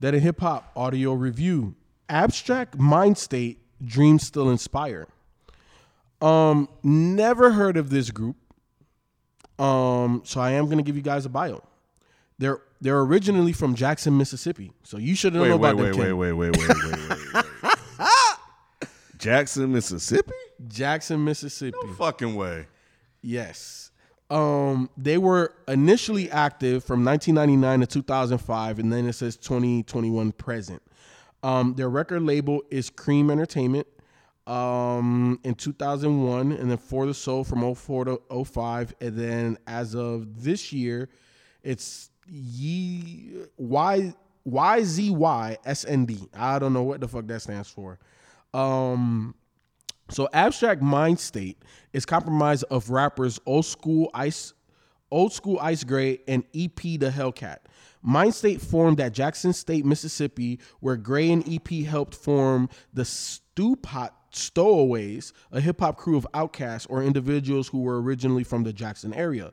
That a hip hop audio review. Abstract Mindstate, dreams still inspire. Um, never heard of this group. Um, so I am gonna give you guys a bio. They're they're originally from Jackson, Mississippi. So you should know Wait, about wait, them. wait, wait, wait, wait, wait, wait, wait, wait. Jackson, Mississippi? Jackson, Mississippi. No fucking way. Yes. Um, they were initially active from 1999 to 2005, and then it says 2021 present. Um, their record label is Cream Entertainment um, in 2001, and then For the Soul from 04 to 05, and then as of this year, it's Ye Y YZY SND. I don't know what the fuck that stands for. Um, so Abstract Mindstate is compromised of rappers old school ice, Olskool Ice Gray and EP the Hellcat. Mindstate formed at Jackson State, Mississippi, where Gray and EP helped form the Stewpot Stowaways, a hip hop crew of outcasts or individuals who were originally from the Jackson area.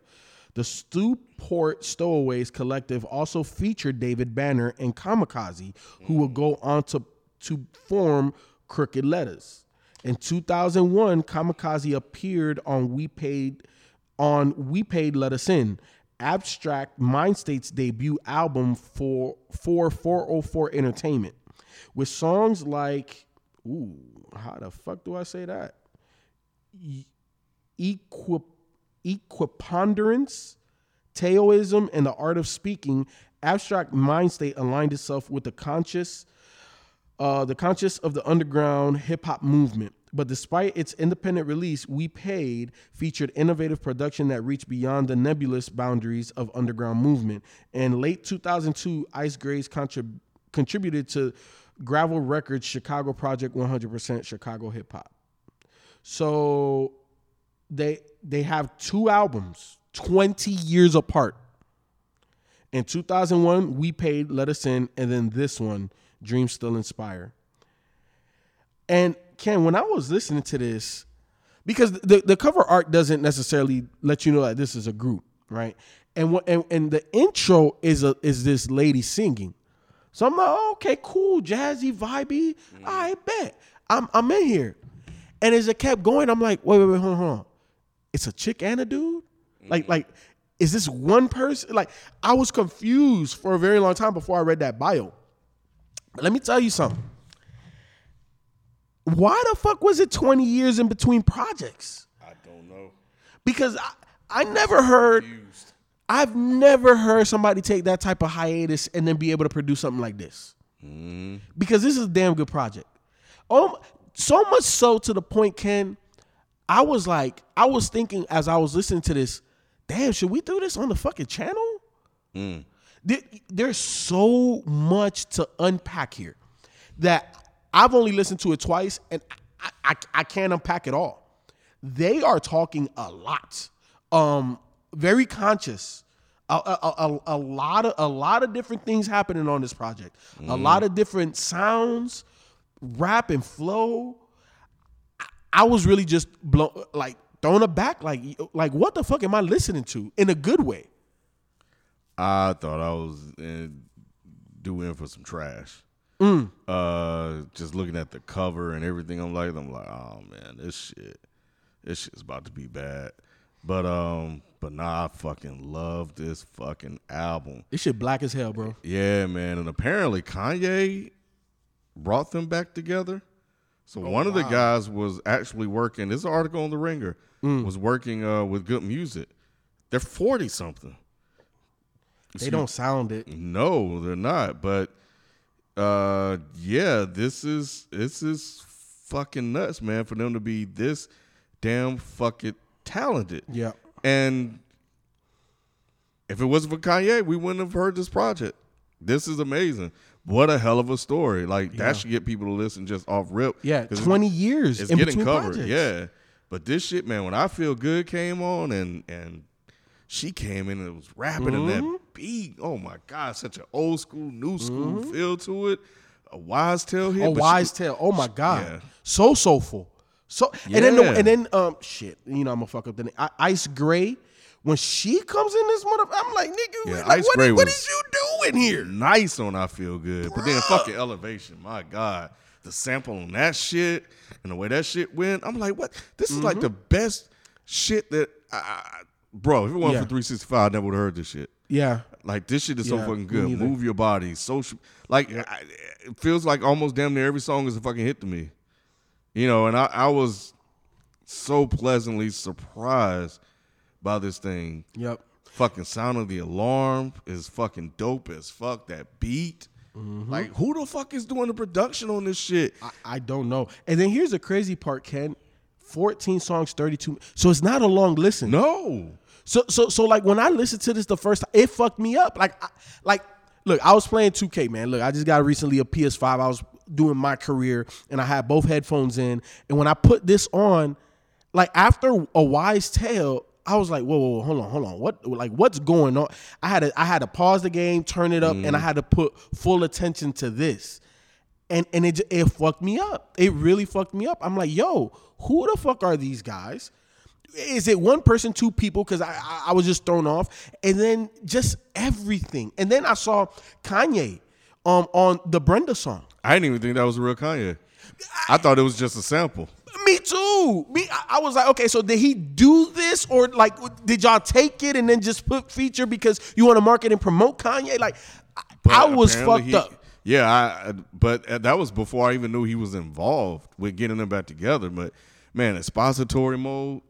The Stewpot Stowaways collective also featured David Banner and Kamikaze, who would go on to, to form Crooked Lettaz. In 2001, Kamikaze appeared on We Paid on We Paid Let Us In, Abstract Mindstate's debut album for for 404 Entertainment, with songs like ooh, how the fuck do I say that? Equip Equiponderance, Taoism, and the Art of Speaking. Abstract mind state aligned itself with the conscious uh, the conscious of the underground hip hop movement. But despite its independent release, We Paid featured innovative production that reached beyond the nebulous boundaries of underground movement. In late 2002, Ice Grays contrib- contributed to Gravel Records' Chicago Project 100% Chicago Hip Hop. So they they have two albums 20 years apart. In 2001, We Paid Let Us In, and then this one, Dreams Still Inspire. And Ken, when I was listening to this, because the, the cover art doesn't necessarily let you know that this is a group, right? And what and, and the intro is a is this lady singing. So I'm like, oh, okay, cool, jazzy, vibey. Mm. I bet. I'm I'm in here. And as it kept going, I'm like, wait, wait, wait, hold on, hold on. It's a chick and a dude? Like, mm. like, is this one person? Like, I was confused for a very long time before I read that bio. But let me tell you something. Why the fuck was it 20 years in between projects? I don't know. Because I, I never heard, I've never heard somebody take that type of hiatus and then be able to produce something like this. Mm-hmm. Because this is a damn good project. Oh, so much so to the point, Ken, I was like, I was thinking as I was listening to this, damn, should we do this on the fucking channel? Mm. There- there's so much to unpack here that I've only listened to it twice and I, I, I can't unpack it all. They are talking a lot, um, very conscious. A, a, a, a lot of a lot of different things happening on this project. A lot of different sounds, rap and flow. I, I was really just blown, like thrown aback, like like what the fuck am I listening to in a good way? I thought I was in, due in for some trash. Mm. Uh, just looking at the cover and everything, I'm like, I'm like, oh man, this shit, this shit's about to be bad. But um, but nah, I fucking love this fucking album. This shit black as hell, bro. Yeah, man. And apparently Kanye brought them back together. So Oh, one of the guys was actually working. This article on the Ringer Mm. was working uh, with Good Music. They're forty something. They don't sound it. No, they're not. But uh, yeah, this is this is fucking nuts, man. For them to be this damn fucking talented. Yeah. And if it wasn't for Kanye, we wouldn't have heard this project. This is amazing. What a hell of a story. Like Yeah. that should get people to listen just off rip. Yeah, 20 years It's in getting covered. projects. Yeah. But this shit, man, when I Feel Good came on and and she came in and was rapping in Mm-hmm. that beat. Oh my God, such an old school, new school feel to it. A wise tale here. A but she- wise tale. Oh my god. yeah. So soulful. So and then the, and then um shit. You know I'm gonna fuck up the name. I, Ice Gray. When she comes in this motherfucker, I'm like, nigga, Yeah, like, Ice what, what is you doing here? nice on I Feel Good. But then fucking Elevation, my God. The sample on that shit and the way that shit went, I'm like, what? This is like the best shit that, I, I- bro, if it wasn't Yeah. for 365, I never would have heard this shit. Yeah. Like, this shit is so fucking good. Move your body, social. Like, I, it feels like almost damn near every song is a fucking hit to me. You know, and I, I was so pleasantly surprised by this thing. Yep. Fucking sound of the alarm is fucking dope as fuck. That beat. Mm-hmm. Like, who the fuck is doing the production on this shit? I, I don't know. And then here's the crazy part, Ken. 14 songs, 32. So it's not a long listen. no. So so so like when I listened to this the first time, it fucked me up. Like I, like look, I was playing 2K, man. Look, I just got recently a PS5. I was doing my career and I had both headphones in. And when I put this on, like after a wise tale, I was like, whoa, whoa, whoa, hold on, hold on. What like what's going on? I had to I had to pause the game, turn it up, and I mm. had to put full attention to this. And and it it fucked me up. It really fucked me up. I'm like, yo, who the fuck are these guys? Is it one person, two people? Because I, I I was just thrown off, and then just everything. And then I saw Kanye um on the Brenda song. I didn't even think that was a real Kanye. I thought it was just a sample. Me too. Me, I, I was like, okay, so did he do this, or like, did y'all take it and then just put feature because you want to market and promote Kanye? Like, I, But I was fucked he- up. Yeah, I, but uh, that was before I even knew he was involved with getting them back together. But man, expository mode,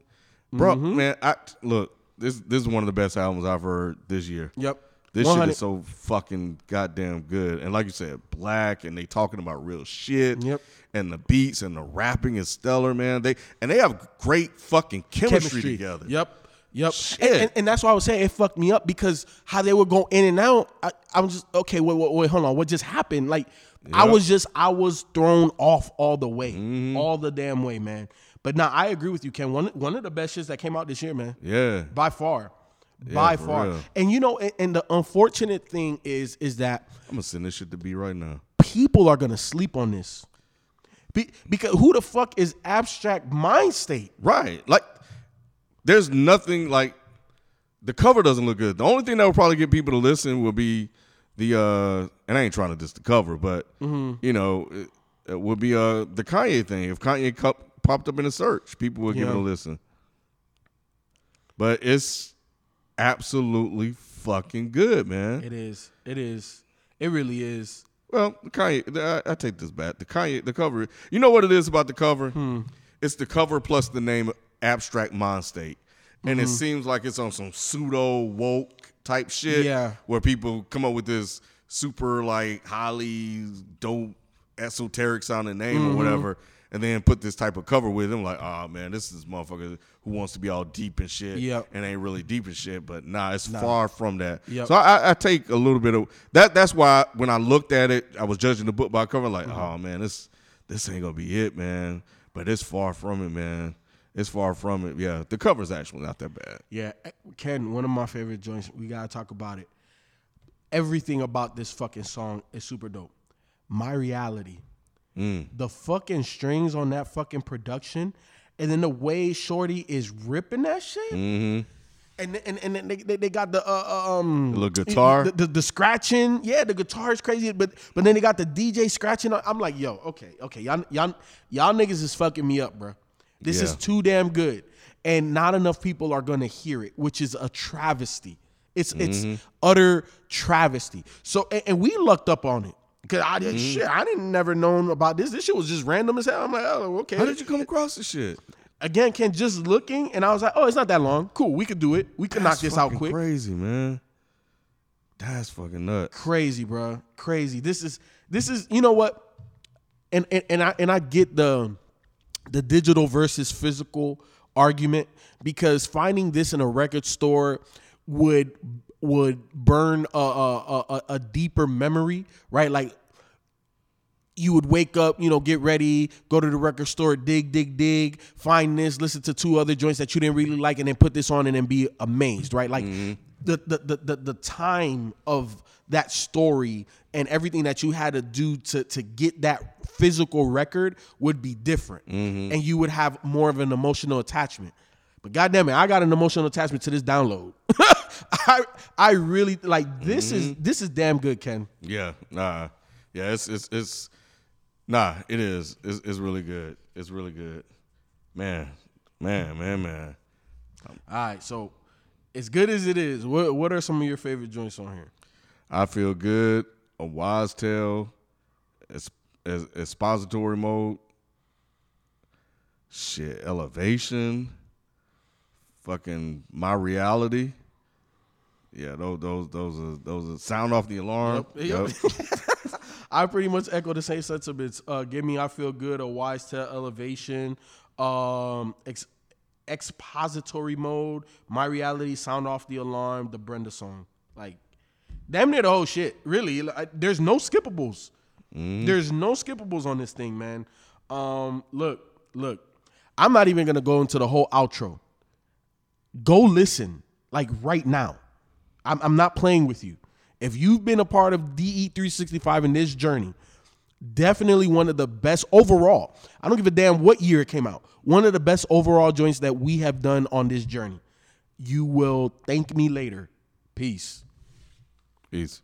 bro. Mm-hmm. Man, I look. This this is one of the best albums I've heard this year. Yep. This shit is so fucking goddamn good. And like you said, black and they talking about real shit. Yep. And the beats and the rapping is stellar, man. They and they have great fucking chemistry, together. Yep. Yep. Shit. And, and, and that's why I was saying it fucked me up because how they would go in and out. I, I was just okay. Wait, wait, wait. Hold on. What just happened? Like, I was just I was thrown off all the way, Mm-hmm. all the damn way, man. But now I agree with you, Ken. One one of the best shits that came out this year, man. Yeah. by far by far real. and you know and, and the unfortunate thing is is that I'm gonna send this shit to be right now. people are gonna sleep on this Be, because who the fuck is Abstract Mindstate Right. Like there's nothing like the cover doesn't look good. The only thing that would probably get people to listen would be the uh and I ain't trying to diss the cover, but you know, it, it would be uh the Kanye thing. If Kanye cu- popped up in a search, people would give it Yeah. a listen. But it's absolutely fucking good, man. it is it is it really is Well, Kanye, I, I take this back. The Kanye, the cover. You know what it is about the cover? Hmm. It's the cover plus the name Abstract Mindstate, and Mm-hmm. it seems like it's on some pseudo woke type shit. Yeah. where people come up with this super like highly dope esoteric sounding name Mm-hmm. or whatever. And then put this type of cover with them, like, oh man, this is motherfucker who wants to be all deep and shit, Yep. and ain't really deep and shit. But nah, it's far from that. Yep. So I, I take a little bit of that. That's why when I looked at it, I was judging the book by cover. Like, Mm-hmm. oh man, this this ain't gonna be it, man. But it's far from it, man. It's far from it. Yeah, the cover's actually not that bad. yeah ken one of my favorite joints we gotta talk about it everything about this fucking song is super dope my reality Mm. the fucking strings on that fucking production and then the way shorty is ripping that shit Mm-hmm. and and and then they, they, they got the uh, uh, um The little guitar? the, the, the scratching yeah the guitar is crazy but but then they got the DJ scratching I'm like yo okay okay y'all y'all y'all niggas is fucking me up bro this is too damn good and not enough people are going to hear it, which is a travesty. It's it's utter travesty. So and, and we lucked up on it because I did mm-hmm. shit. I didn't never known about this. This shit was just random as hell. I'm like, oh, okay. How did you come across this shit? Again, Ken, just looking, and I was like, oh, it's not that long. Cool, we could do it. We could knock this out quick. Crazy, man. That's fucking nuts. crazy, bro. Crazy. This is this is you know what, and and, and I and I get the the digital versus physical argument because finding this in a record store would would burn a a, a, a deeper memory, right? Like you would wake up, you know, get ready, go to the record store, dig, dig, dig, find this, listen to two other joints that you didn't really like, and then put this on and then be amazed, right? Like mm-hmm. the, the, the the the time of that story and everything that you had to do to to get that physical record would be different, mm-hmm. and you would have more of an emotional attachment. But goddamn it, I got an emotional attachment to this download. I I really like this is mm-hmm. this is damn good, Ken. Yeah, nah, yeah, it's it's it's nah, it is. It's, it's really good. It's really good, man, man, man, man. All right, so as good as it is, what what are some of your favorite joints on here? I feel good. A wise tale, es, es, expository mode. Shit, elevation. Fucking my reality. Yeah, those those those are those are sound off the alarm. Yep, Yep. I pretty much echo the same sentiments. Uh, give me, I feel good. A wise tale, elevation, um, ex- expository mode, my reality, sound off the alarm, the Brenda song. Like, damn near the whole shit. Really, Like, there's no skippables. There's no skippables on this thing, man. Um, look, look. I'm not even gonna go into the whole outro. Go listen, like right now. I'm, I'm not playing with you. If you've been a part of DE365 in this journey, definitely one of the best overall. I don't give a damn what year it came out. One of the best overall joints that we have done on this journey. You will thank me later. Peace. Peace.